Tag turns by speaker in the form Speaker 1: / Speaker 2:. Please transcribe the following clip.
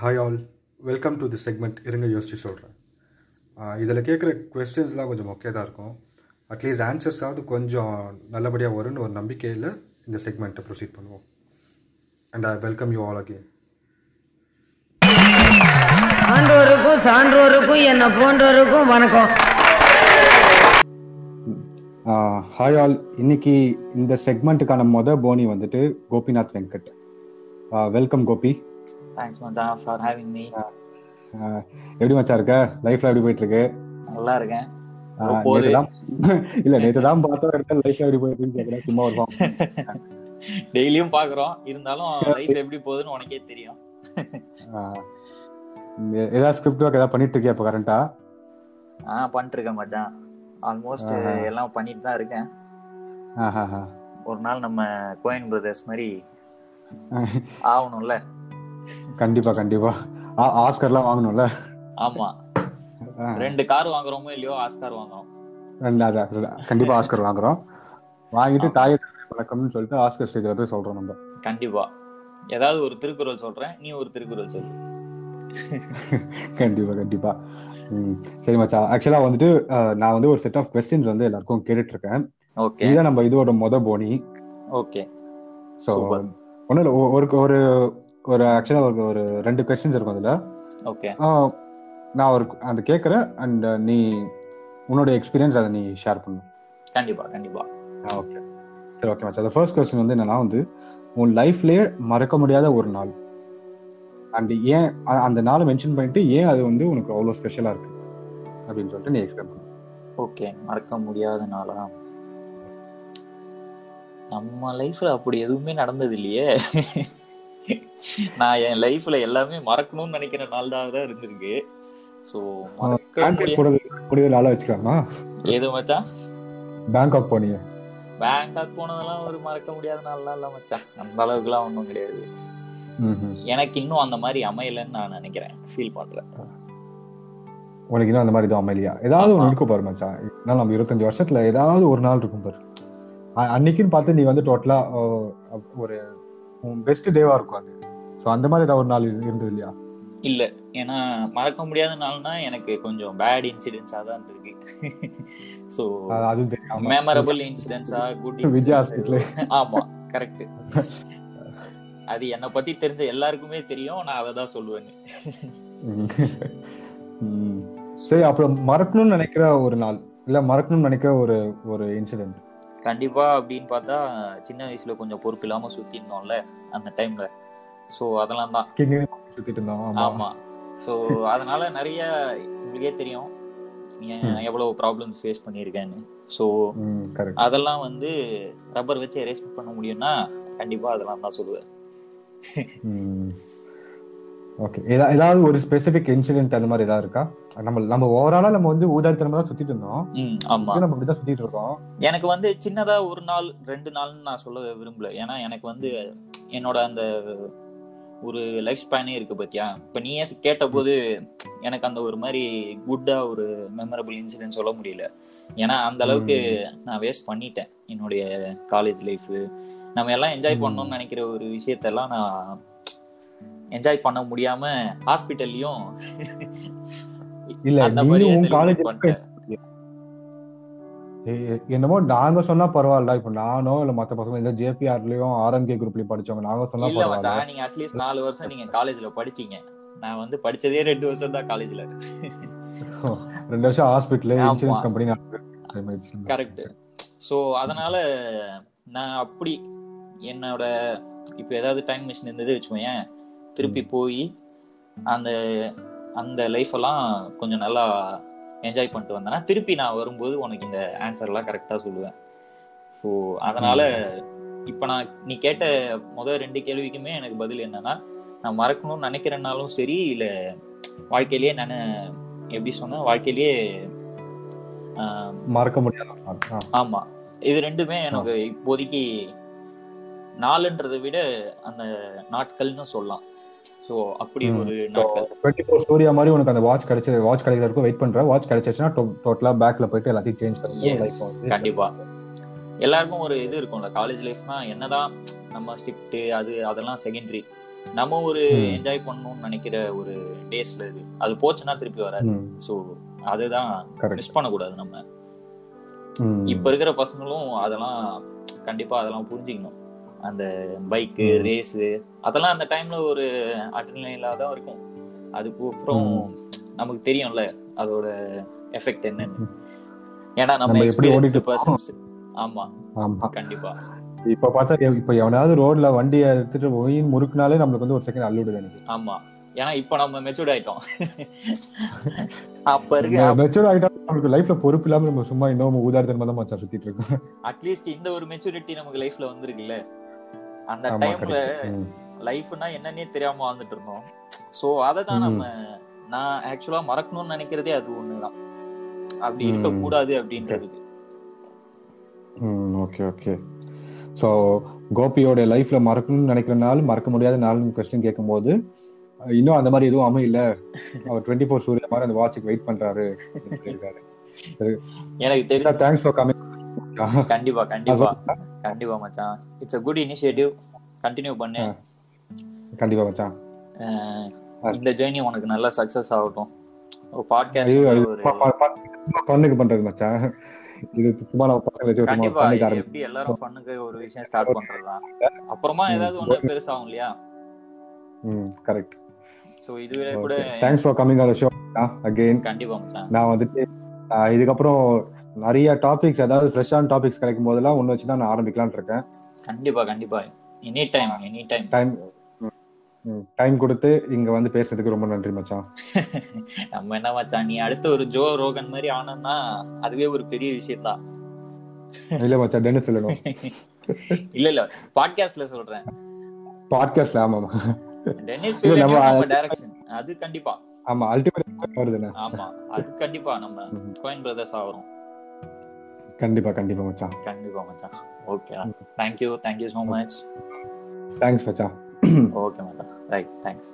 Speaker 1: Hi all welcome to the segment இருங்க யோசிச்சு சொல்கிறேன் இதில் கேட்குற கொஸ்டின்ஸ்லாம் கொஞ்சம் மொக்கையாக தான் இருக்கும். அட்லீஸ்ட் ஆன்சர்ஸாவது கொஞ்சம் நல்லபடியாக வரும்னு ஒரு நம்பிக்கையில் இந்த செக்மெண்ட்டை ப்ரொசீட் பண்ணுவோம். And I welcome you all again
Speaker 2: ஆன்றோருக்கும் சான்றோருக்கும் என்ன போன்றோருக்கும் வணக்கம்.
Speaker 3: ஹாய் ஆல் இன்னைக்கு இந்த செக்மெண்ட்டுக்கான மொத போனி வந்துட்டு கோபிநாத் வெங்கட். வெல்கம் கோபி.
Speaker 4: தேங்க்ஸ் மச்சான் ஃபார் ஹேவிங் மீ
Speaker 3: எப்படி மச்சா இருக்க? லைஃப்ல எப்படி போயிட்டு இருக்கு
Speaker 4: நல்லா இருக்கேன்.
Speaker 3: இல்ல நேத்து தான் பார்த்தோம் இருக்க. லைஃப்ல எப்படி போயிட்டு கேக்குறேன் சும்மா ஒரு.
Speaker 4: டெய்லியும் பாக்குறோம் இருந்தாலும் லைஃப் எப்படி போகுதுன்னு உனக்கே தெரியும்.
Speaker 3: ஏதாவது ஸ்கிரிப்ட் ஒர்க் ஏதாவது பண்ணிட்டு இருக்கியா இப்ப கரண்டா
Speaker 4: ஆ பண்ணிட்டு இருக்கேன் மச்சான் ஆல்மோஸ்ட். எல்லாம் பண்ணிட்டு தான் இருக்கேன்.
Speaker 3: ஆஹ்
Speaker 4: ஒரு நாள் நம்ம கோயின் பிரதர்ஸ் மாதிரி ஆகணும்ல.
Speaker 3: கண்டிப்பா கண்டிப்பா. ஆஸ்கர்லாம் வாங்கணும்ல?
Speaker 4: ஆமா. ரெண்டு கார் வாங்குறோமோ இல்லையோ ஆஸ்கார் வாங்குறோம்.
Speaker 3: ரெண்டு அதான். கண்டிப்பா ஆஸ்கர் வாங்குறோம். வாங்கிட்டு தாயை வணக்கம்னு சொல்லிட்டு ஆஸ்கர் ஸ்டேஜ்ல போய் சொல்றோம் நம்ம.
Speaker 4: கண்டிப்பா. ஏதாவது ஒரு திருக்குறள் சொல்றேன் நீ ஒரு திருக்குறள் சொல்லு.
Speaker 3: கண்டிப்பா கண்டிப்பா. சரி மச்சான் ஆக்சுவலா வந்துட்டு நான் வந்து ஒரு செட் ஆஃப் கொஸ்டின்ஸ் வந்து எல்லாருக்கும் கேட்டுட்டு இருக்கேன்
Speaker 4: ஓகே.
Speaker 3: இதுதான் நம்ம இதோட மொத போனி.
Speaker 4: ஓகே.
Speaker 3: ஒன்றும் இல்லை ஒரு ஒரு ஒரு ஆக்சுவலா ஒரு ஒரு ரெண்டு கொஸ்டின்ஸ் இருக்கும் அதுல.
Speaker 4: ஓகே
Speaker 3: நான் ஒரு அந்த கேட்குறேன் அண்ட் நீ உன்னோட எக்ஸ்பீரியன்ஸ் அதை நீ ஷேர் பண்ணு.
Speaker 4: கண்டிப்பா கண்டிப்பா.
Speaker 3: ஓகே சரி ஓகே மச்சான். அந்த ஃபர்ஸ்ட் கொஸ்டின் வந்து என்னன்னா வந்து உன் லைஃப்லயே மறக்க முடியாத ஒரு நாள். அண்ட் ஏன் அந்த நாளை மென்ஷன் பண்ணிட்டு ஏன் அது வந்து உனக்கு அவ்வளோ ஸ்பெஷலா இருக்கு? அப்படின்னு சொல்லிட்டு நீ எக்ஸ்பிளைன் பண்ணு.
Speaker 4: ஓகே மறக்க முடியாத நாளா? நம்ம லைஃப்ல அப்படி எதுவுமே நடந்தது இல்லையே. நான் என் லைஃப்ல எல்லாமே மறக்கணும்னு நினைக்கிற நாள் தான் தான் இருந்திருக்கு ஸோ மறக்க
Speaker 3: நாளா வச்சுக்கலாமா?
Speaker 4: ஏதோ மச்சான்?
Speaker 3: பேங்காக் போனீங்க.
Speaker 4: பேங்காக் போனதெல்லாம் ஒரு மறக்க முடியாத நாள்லாம் இல்ல மச்சான். அந்த அளவுக்குலாம் ஒன்றும் கிடையாது. எனக்கு இன்னும் அந்த மாதிரி அமையலன்னு நான் நினைக்கிறேன். ஃபீல் பண்றேன்.
Speaker 3: உனக்கு இன்னும் அந்த மாதிரி எதுவும் அமையலையா? ஏதாவது. ஒன்று இருக்கும் பாரு மச்சான். நம்ம இருபத்தஞ்சு வருஷத்துல ஏதாவது ஒரு நாள் இருக்கும் பாரு. அன்னைக்குன்னு பார்த்து நீ வந்து டோட்டலா ஒரு பெஸ்ட் டேவா இருக்கும் அது. ஸோ அந்த மாதிரி ஏதாவது ஒரு நாள் இரு- இருந்தது இல்லையா?
Speaker 4: இல்ல. ஏன்னா மறக்க முடியாத நாள்னா எனக்கு கொஞ்சம் பேட் இன்சிடென்ட்ஸா தான் இருந்திருக்கு. ஸோ
Speaker 3: அது-
Speaker 4: மெமரபிள் இன்சிடென்ட்ஸா குட்
Speaker 3: விஜய் hospital.
Speaker 4: ஆமா கரெக்ட் அது என்னை பத்தி தெரிஞ்ச எல்லாருக்குமே தெரியும். நான் அதை தான் சொல்லுவேன்.
Speaker 3: சரி அப்புறம் மறக்கணும்னு நினைக்கிற ஒரு நாள் இல்ல மறக்கணும்னு நினைக்கிற ஒரு ஒரு இன்சிடென்ட்
Speaker 4: கண்டிப்பா அப்படின்னு பார்த்தா சின்ன வயசுல கொஞ்சம் பொறுப்பு இல்லாம சுத்தி இருந்தோம்ல அந்த டைம்ல சோ அதெல்லாம் தான்
Speaker 3: சுத்திட்டு இருந்தோம். ஆமா.
Speaker 4: சோ அதனால நிறைய உங்களுக்கே தெரியும். எவ்வளவு ப்ராப்ளம்ஸ் ஃபேஸ் பண்ணியிருக்கேன்னு.
Speaker 3: கரெக்ட்
Speaker 4: அதெல்லாம் வந்து ரப்பர் வச்சு எரேஸ் பண்ண முடியும்னா கண்டிப்பா அதெல்லாம் தான் சொல்லுவேன்.
Speaker 3: ஓகே ஏதாவது ஒரு ஸ்பெசிபிக் இன்சிடென்ட் அந்த மாதிரி ஏதாவது இருக்கா? நம்ம நம்ம ஓவராலா நம்ம வந்து ஊதாரித்தனமா தான் சுத்திட்டு இருந்தோம்.
Speaker 4: ஆமா.
Speaker 3: நம்ம இப்படிதான் சுத்திட்டு இருக்கோம்.
Speaker 4: எனக்கு வந்து சின்னதா ஒரு நாள் ரெண்டு நாள்னு நான் சொல்ல விரும்பல. ஏன்னா எனக்கு வந்து என்னோட அந்த ஒரு லைஃப் ஸ்பேனே இருக்கு பாத்தியா? இப்ப நீயே கேட்ட போது எனக்கு அந்த ஒரு மாதிரி குட்டா ஒரு மெமரபிள் இன்சிடென்ட் சொல்ல முடியல. ஏன்னா அந்த அளவுக்கு நான் வேஸ்ட் பண்ணிட்டேன். என்னுடைய காலேஜ் லைஃப் நம்ம எல்லாம் என்ஜாய். பண்ணணும்னு நினைக்கிற ஒரு விஷயத்தெல்லாம் நான் என்ஜாய் பண்ண முடியாம ஹாஸ்பிட்டல்லையும்
Speaker 3: இல்ல
Speaker 4: அந்த celebrate
Speaker 3: காலேஜ்
Speaker 4: பண்ணிட்டேன்.
Speaker 3: என்னமோ நாங்க சொன்னா பரவாயில்ல இப்ப நானோ இல்ல மத்த பசங்க இந்த ஜேபிஆர்லயும் ஆர்எம்கே குரூப்லயும் படிச்சவங்க நாங்க சொன்னா பரவாயில்ல.
Speaker 4: நீங்க அட்லீஸ்ட் நாலு வருஷம் நீங்க காலேஜ்ல படிச்சீங்க. நான் வந்து படிச்சதே ரெண்டு வருஷம் தான் காலேஜ்ல
Speaker 3: ரெண்டு வருஷம் hospital. Insurance company
Speaker 4: correct so அதனால நான் அப்படி என்னோட இப்ப ஏதாவது டைம் மிஷின் இருந்தது வச்சுக்கோயேன் திருப்பி போய் அந்த அந்த லைஃப் எல்லாம் கொஞ்சம் நல்லா என்ஜாய் பண்ணிட்டு வந்தேன்னா திருப்பி நான் வரும்போது உனக்கு இந்த ஆன்சர் எல்லாம் கரெக்டா சொல்லுவேன். ஸோ அதனால இப்ப நான் நீ கேட்ட முதல் ரெண்டு கேள்விக்குமே எனக்கு பதில் என்னன்னா நான் மறக்கணும்னு நினைக்கிறனாலும் சரி இல்ல வாழ்க்கையிலேயே நான் எப்படி சொன்னேன் வாழ்க்கையிலேயே
Speaker 3: மறக்க முடியாத ஒரு நாள். ஆ.
Speaker 4: ஆமா. இது ரெண்டுமே எனக்கு இப்போதைக்கு நாளுன்றதை விட அந்த நாட்கள்னு சொல்லலாம். சோ அப்படி. ஒரு நாட்கள்.
Speaker 3: ஸ்டோரியா மாதிரி உனக்கு அந்த வாட்ச் கிடைச்சது வாட்ச் கிடைக்கிற வரைக்கும் வெயிட் பண்ற. வாட்ச் கிடைச்சிச்சுன்னா டோட்டலா பேக்ல போயிட்டு எல்லாத்தையும் சேஞ்ச் பண்ணி.
Speaker 4: கண்டிப்பா. எல்லாருக்கும் ஒரு இது இருக்கும்ல காலேஜ் லைஃப்னா என்னதான் நம்ம ஸ்ட்ரிக்ட் அது அதெல்லாம் செகண்டரி நம்ம ஒரு. என்ஜாய் பண்ணணும்னு நினைக்கிற ஒரு டேஸ்ல இது. அது போச்சுன்னா திருப்பி வராது. சோ அதுதான். மிஸ் பண்ணக்கூடாது நம்ம. இப்ப இருக்கிற பசங்களும் அதெல்லாம் கண்டிப்பா அதெல்லாம் புரிஞ்சுக்கணும். அந்த பைக்கு. ரேஸு அதெல்லாம் அந்த டைம்ல ஒரு அட்ரினலா தான் இருக்கும். அதுக்கு அப்புறம் நமக்கு தெரியும்ல அதோட எஃபெக்ட் என்னன்னு. ஏன்னா நம்ம
Speaker 3: எப்படி ஓடிட்டு
Speaker 4: பர்சன்ஸ் ஆமா.
Speaker 3: ஆமா.
Speaker 4: கண்டிப்பா.
Speaker 3: இப்ப பார்த்தா இப்ப எவனாவது ரோட்ல வண்டியை எடுத்துட்டு போய் முறுக்குனாலே நம்மளுக்கு வந்து ஒரு செகண்ட் அள்ளிடுது எனக்கு.
Speaker 4: ஆமா. ஏன்னா இப்ப நம்ம மெச்சூர்ட் ஆயிட்டோம். அப்ப இருக்க
Speaker 3: மெச்சூர் ஆகிட்டா நம்மளுக்கு லைஃப்ல பொறுப்பு இல்லாம நம்ம சும்மா இன்னும் ஊதாரித்தனமா தான் மச்சான் சுத்திட்டு இருக்கோம்.
Speaker 4: அட்லீஸ்ட் இந்த ஒரு மெச்சூரிட்டி நமக்கு லைஃப்ல வந்திருக்குல்ல. அந்த டைம்ல லைஃப்னா என்னன்னே தெரியாம வாழ்ந்துட்டு இருந்தோம். சோ அதை தான். நம்ம நான் ஆக்சுவலா மறக்கணும்னு நினைக்கிறதே அது ஒண்ணுதான். அப்படி
Speaker 3: ம்.
Speaker 4: இருக்க கூடாது அப்படின்றதுக்கு
Speaker 3: ம் ஓகே ஓகே. ஸோ கோபியோட லைஃப்ல மறக்கணும்னு நினைக்கிற நாள் மறக்க முடியாத நாள்னு கொஸ்டின் கேட்கும்போது இன்னும் அந்த மாதிரி எதுவும் அமையல. அவர் டுவெண்ட்டி ஃபோர் சூரிய மாதிரி அந்த வாட்சுக்கு வெயிட் பண்றாரு
Speaker 4: எனக்கு தெரியும்
Speaker 3: தேங்க்ஸ் ஃபார் கமிங்
Speaker 4: கண்டிப்பா கண்டிப்பா. கண்டிப்பா மச்சான். It's a good initiative continue பண்ணு.
Speaker 3: கண்டிப்பா மச்சான்.
Speaker 4: இந்த ஜேர்னி உனக்கு நல்லா சக்சஸ் ஆகட்டும். ஒரு பாட்காஸ்ட்
Speaker 3: ஃபன்னுக்கு பண்றது மச்சான். இது சும்மா நம்ம பசங்களை வச்சு சும்மா
Speaker 4: கண்டிப்பா எப்படி எல்லாரும் ஃபன்னுக்கு ஒரு விஷயம் ஸ்டார்ட் பண்றதுதான். அப்புறமா ஏதாவது ஒண்ணு பெருசாகும் இல்லையா?
Speaker 3: ம் கரெக்ட்
Speaker 4: சோ இதுவே கூட
Speaker 3: thanks for coming on show again
Speaker 4: கண்டிப்பா மச்சான்.
Speaker 3: நான் வந்துட்டு இதுக்கப்புறம் நிறைய டாபிக்ஸ் அதாவது ஃப்ரெஷ்ஷான டாபிக்ஸ் கிடைக்கும் போதெல்லாம் ஒன்று வச்சு தான் நான் ஆரம்பிக்கலாம்னு இருக்கேன்.
Speaker 4: கண்டிப்பா கண்டிப்பா. Any time any time
Speaker 3: time time கொடுத்து இங்க வந்து பேசுறதுக்கு ரொம்ப நன்றி மச்சான்.
Speaker 4: நம்ம என்ன மச்சான்? நீ அடுத்த ஒரு ஜோ ரோகன் மாதிரி ஆனோம்னா அதுவே ஒரு பெரிய விஷயம் தான்
Speaker 3: இல்ல மச்சான் டென்னிஸ் சொல்லணும்
Speaker 4: இல்ல இல்ல. பாட்காஸ்ட்ல சொல்றேன்.
Speaker 3: பாட்காஸ்ட்ல ஆமா
Speaker 4: டென்னிஸ்
Speaker 3: நம்ம
Speaker 4: டைரக்ஷன் அது கண்டிப்பா.
Speaker 3: ஆமா அல்டிமேட் வருதுண்ணே.
Speaker 4: ஆமா அது கண்டிப்பா. நம்ம. கோயின் பிரதர்ஸ் ஆகிறோம்
Speaker 3: கண்டிப்பா கண்டிப்பா மச்சான்.
Speaker 4: கண்டிப்பா மச்சான். Okay thank you thank you so much
Speaker 3: thanks மச்சான்.
Speaker 4: ஓகே மச்சான். Right thanks